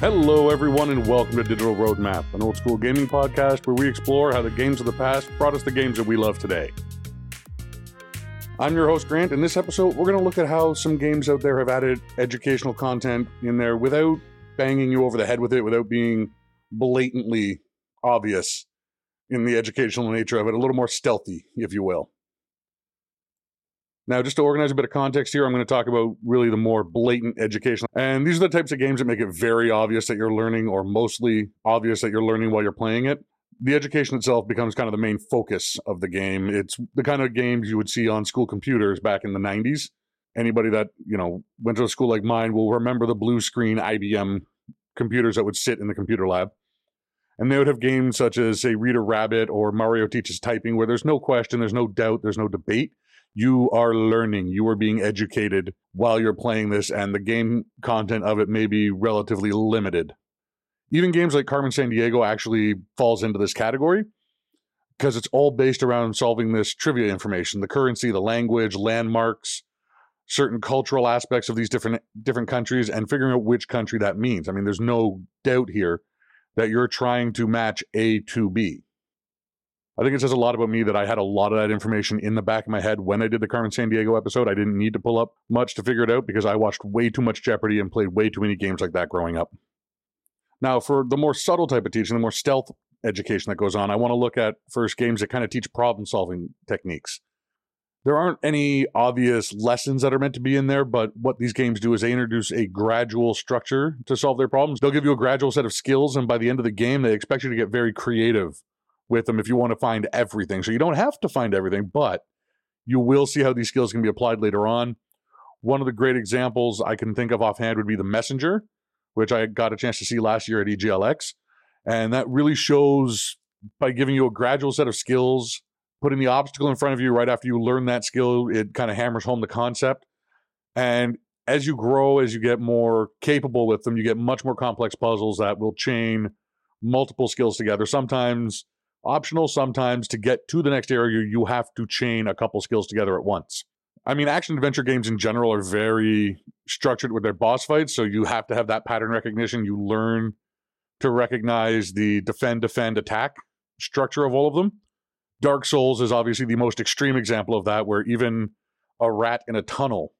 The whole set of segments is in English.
Hello, everyone, and welcome to Digital Roadmap, an old school gaming podcast where we explore how the games of the past brought us the games that we love today. I'm your host, Grant. In this episode, we're going to look at how some games out there have added educational content in there without banging you over the head with it, without being blatantly obvious in the educational nature of it, a little more stealthy, if you will. Now, just to organize a bit of context here, I'm going to talk about really the more blatant education. And these are the types of games that make it very obvious that you're learning, or mostly obvious that you're learning while you're playing it. The education itself becomes kind of the main focus of the game. It's the kind of games you would see on school computers back in the 90s. Anybody that, you know, went to a school like mine will remember the blue screen IBM computers that would sit in the computer lab. And they would have games such as, say, Reader Rabbit or Mario Teaches Typing, where there's no question, there's no doubt, there's no debate you are learning, you are being educated while you're playing this, and the game content of it may be relatively limited. Even games like Carmen Sandiego actually falls into this category because it's all based around solving this trivia information, the currency, the language, landmarks, certain cultural aspects of these different different countries and figuring out which country that means. I mean, there's no doubt here that you're trying to match A to B. I think it says a lot about me that I had a lot of that information in the back of my head when I did the Carmen Sandiego episode. I didn't need to pull up much to figure it out because I watched way too much Jeopardy and played way too many games like that growing up. Now, for the more subtle type of teaching, the more stealth education that goes on, I want to look at first games that kind of teach problem solving techniques. There aren't any obvious lessons that are meant to be in there, but what these games do is they introduce a gradual structure to solve their problems. They'll give you a gradual set of skills, and by the end of the game, they expect you to get very creative with them if you want to find everything. So you don't have to find everything, but you will see how these skills can be applied later on. One of the great examples I can think of offhand would be the messenger, which I got a chance to see last year at EGLX. And that really shows by giving you a gradual set of skills, putting the obstacle in front of you right after you learn that skill, it kind of hammers home the concept. And as you grow, as you get more capable with them, you get much more complex puzzles that will chain multiple skills together. Sometimes optional sometimes to get to the next area you have to chain a couple skills together at once. I mean action adventure games in general are very structured with their boss fights so you have to have that pattern recognition. You learn to recognize the defend defend attack structure of all of them. Dark souls is obviously the most extreme example of that where even a rat in a tunnel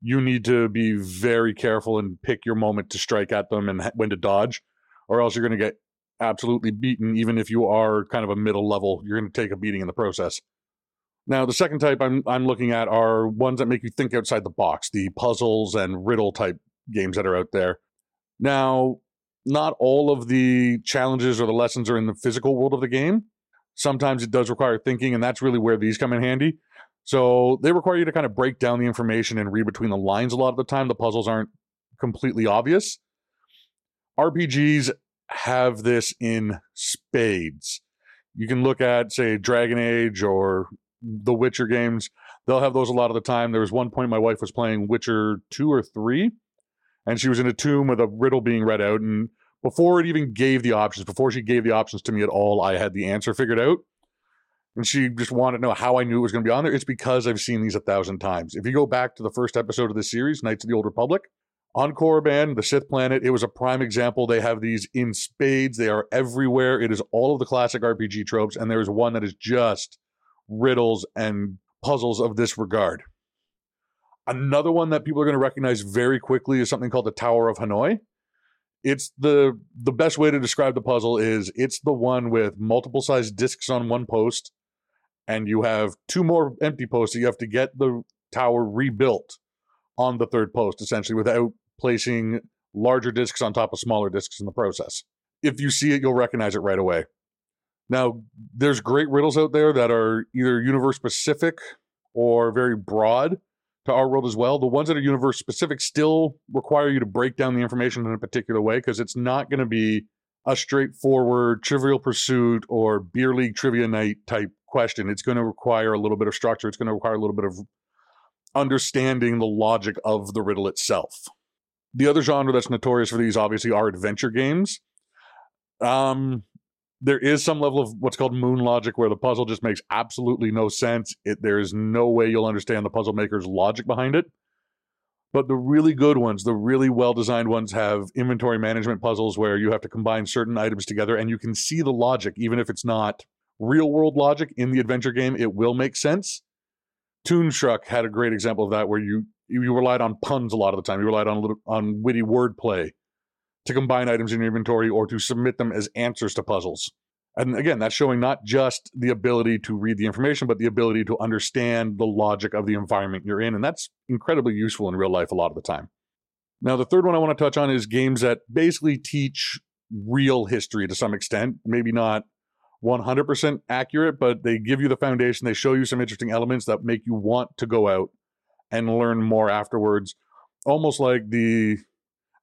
you need to be very careful and pick your moment to strike at them and when to dodge or else you're going to get absolutely beaten, even if you are kind of a middle level. You're going to take a beating in the process. Now, the second type I'm I'm looking at are ones that make you think outside the box, the puzzles and riddle type games that are out there. Now, not all of the challenges or the lessons are in the physical world of the game. Sometimes it does require thinking, and that's really where these come in handy. So they require you to kind of break down the information and read between the lines a lot of the time. The puzzles aren't completely obvious. RPGs have this in spades. You can look at, say, Dragon Age or the Witcher games. They'll have those a lot of the time. There was one point my wife was playing Witcher 2 or 3, and she was in a tomb with a riddle being read out. And before it even gave the options, before she gave the options to me at all, I had the answer figured out. And she just wanted to know how I knew it was going to be on there. It's because I've seen these a thousand times. If you go back to the first episode of the series, Knights of the Old Republic, on Korriban, the Sith planet, it was a prime example. They have these in spades. They are everywhere. It is all of the classic RPG tropes, and there is one that is just riddles and puzzles of this regard. Another one that people are going to recognize very quickly is something called the Tower of Hanoi. It's the the best way to describe the puzzle is it's the one with multiple sized discs on one post, and you have two more empty posts. So you have to get the tower rebuilt on the third post, essentially, without placing larger discs on top of smaller discs in the process. If you see it, you'll recognize it right away. Now, there's great riddles out there that are either universe specific or very broad to our world as well. The ones that are universe specific still require you to break down the information in a particular way because it's not going to be a straightforward trivial pursuit or beer league trivia night type question. It's going to require a little bit of structure. It's going to require a little bit of understanding the logic of the riddle itself. The other genre that's notorious for these, obviously, are adventure games. Um, there is some level of what's called moon logic where the puzzle just makes absolutely no sense. It, there is no way you'll understand the puzzle maker's logic behind it. But the really good ones, the really well designed ones, have inventory management puzzles where you have to combine certain items together and you can see the logic, even if it's not real world logic in the adventure game, it will make sense. Toonstruck had a great example of that where you you relied on puns a lot of the time. You relied on on witty wordplay to combine items in your inventory or to submit them as answers to puzzles. And again, that's showing not just the ability to read the information, but the ability to understand the logic of the environment you're in. And that's incredibly useful in real life a lot of the time. Now, the third one I want to touch on is games that basically teach real history to some extent. Maybe not 100% accurate, but they give you the foundation. They show you some interesting elements that make you want to go out and learn more afterwards. Almost like the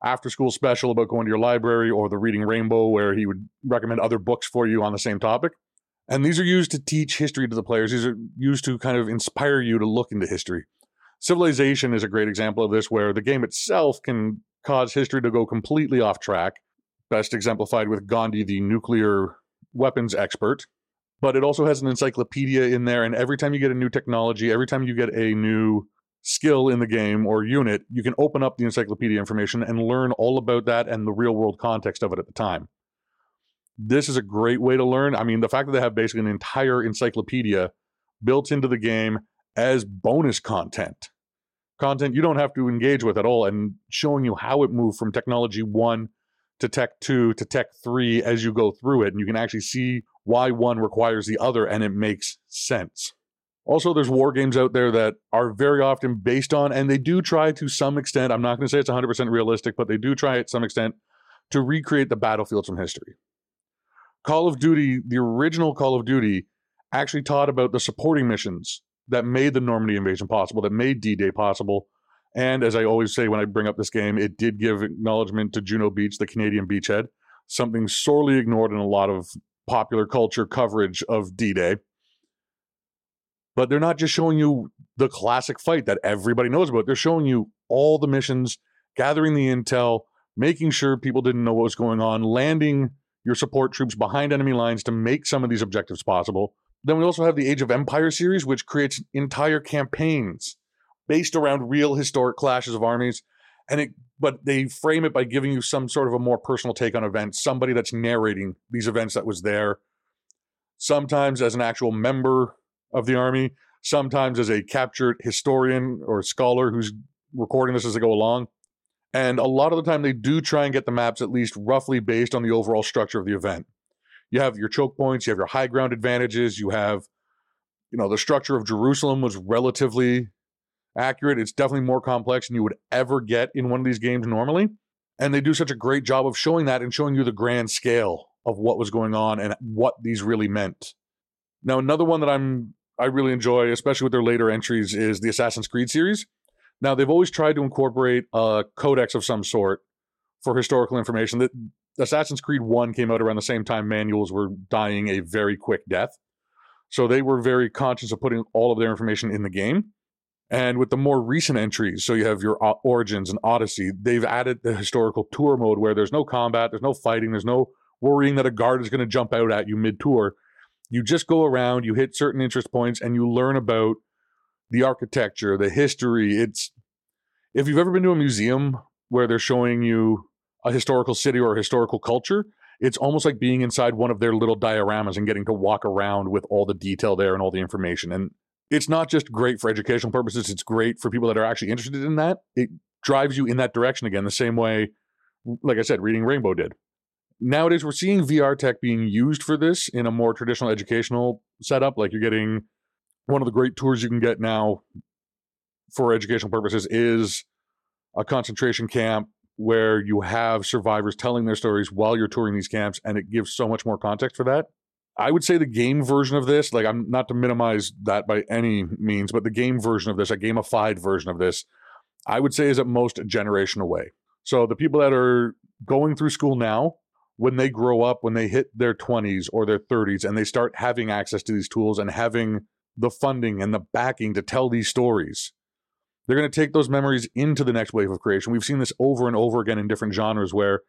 after school special about going to your library or the Reading Rainbow, where he would recommend other books for you on the same topic. And these are used to teach history to the players. These are used to kind of inspire you to look into history. Civilization is a great example of this, where the game itself can cause history to go completely off track. Best exemplified with Gandhi, the nuclear weapons expert. But it also has an encyclopedia in there, and every time you get a new technology, every time you get a new skill in the game or unit, you can open up the encyclopedia information and learn all about that and the real world context of it at the time. This is a great way to learn. I mean, the fact that they have basically an entire encyclopedia built into the game as bonus content, content you don't have to engage with at all, and showing you how it moved from technology one to tech two to tech three as you go through it. And you can actually see why one requires the other and it makes sense. Also, there's war games out there that are very often based on, and they do try to some extent, I'm not going to say it's 100% realistic, but they do try at some extent to recreate the battlefields from history. Call of Duty, the original Call of Duty, actually taught about the supporting missions that made the Normandy invasion possible, that made D Day possible. And as I always say when I bring up this game, it did give acknowledgement to Juno Beach, the Canadian beachhead, something sorely ignored in a lot of popular culture coverage of D Day but they're not just showing you the classic fight that everybody knows about. They're showing you all the missions, gathering the intel, making sure people didn't know what was going on, landing your support troops behind enemy lines to make some of these objectives possible. Then we also have the Age of Empire series, which creates entire campaigns based around real historic clashes of armies. And it but they frame it by giving you some sort of a more personal take on events, somebody that's narrating these events that was there. Sometimes as an actual member of the army, sometimes as a captured historian or scholar who's recording this as they go along. And a lot of the time, they do try and get the maps at least roughly based on the overall structure of the event. You have your choke points, you have your high ground advantages, you have, you know, the structure of Jerusalem was relatively accurate. It's definitely more complex than you would ever get in one of these games normally. And they do such a great job of showing that and showing you the grand scale of what was going on and what these really meant. Now, another one that I'm I really enjoy, especially with their later entries, is the Assassin's Creed series. Now, they've always tried to incorporate a codex of some sort for historical information. That Assassin's Creed 1 came out around the same time manuals were dying a very quick death. So they were very conscious of putting all of their information in the game. And with the more recent entries, so you have your uh, Origins and Odyssey, they've added the historical tour mode where there's no combat, there's no fighting, there's no worrying that a guard is going to jump out at you mid tour you just go around, you hit certain interest points, and you learn about the architecture, the history. It's if you've ever been to a museum where they're showing you a historical city or a historical culture, it's almost like being inside one of their little dioramas and getting to walk around with all the detail there and all the information. And it's not just great for educational purposes, it's great for people that are actually interested in that. It drives you in that direction again, the same way, like I said, Reading Rainbow did nowadays we're seeing VR tech being used for this in a more traditional educational setup. Like you're getting one of the great tours you can get now for educational purposes is a concentration camp where you have survivors telling their stories while you're touring these camps, and it gives so much more context for that. I would say the game version of this, like I'm not to minimize that by any means, but the game version of this, a gamified version of this, I would say is at most a generation away. So the people that are going through school now when they grow up, when they hit their 20s or their 30s, and they start having access to these tools and having the funding and the backing to tell these stories, they're going to take those memories into the next wave of creation. We've seen this over and over again in different genres where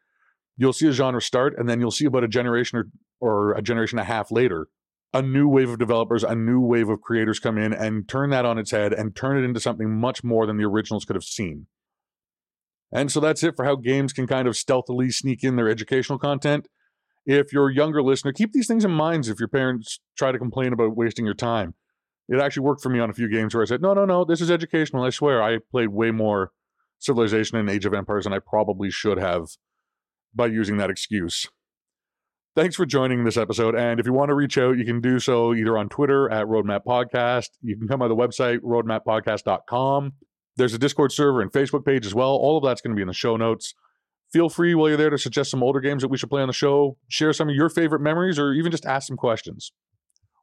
you'll see a genre start and then you'll see about a generation or, or a generation and a half later a new wave of developers, a new wave of creators come in and turn that on its head and turn it into something much more than the originals could have seen. And so that's it for how games can kind of stealthily sneak in their educational content. If you're a younger listener, keep these things in mind if your parents try to complain about wasting your time. It actually worked for me on a few games where I said, no, no, no, this is educational. I swear, I played way more Civilization and Age of Empires than I probably should have by using that excuse. Thanks for joining this episode. And if you want to reach out, you can do so either on Twitter at Roadmap Podcast. You can come by the website, roadmappodcast.com. There's a Discord server and Facebook page as well. All of that's going to be in the show notes. Feel free while you're there to suggest some older games that we should play on the show, share some of your favorite memories, or even just ask some questions.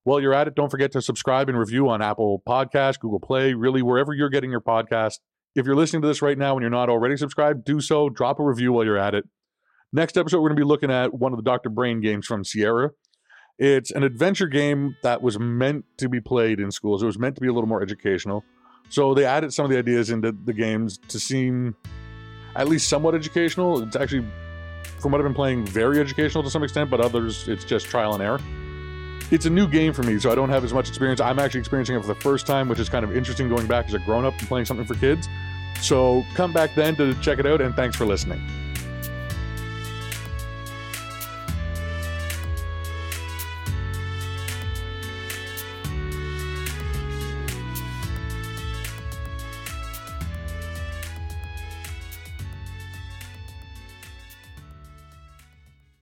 While you're at it, don't forget to subscribe and review on Apple Podcast, Google Play, really wherever you're getting your podcast. If you're listening to this right now and you're not already subscribed, do so. Drop a review while you're at it. Next episode, we're going to be looking at one of the Dr. Brain games from Sierra. It's an adventure game that was meant to be played in schools. It was meant to be a little more educational. So they added some of the ideas into the games to seem at least somewhat educational. It's actually, from what I've been playing, very educational to some extent, but others, it's just trial and error. It's a new game for me, so I don't have as much experience. I'm actually experiencing it for the first time, which is kind of interesting going back as a grown up and playing something for kids. So come back then to check it out, and thanks for listening.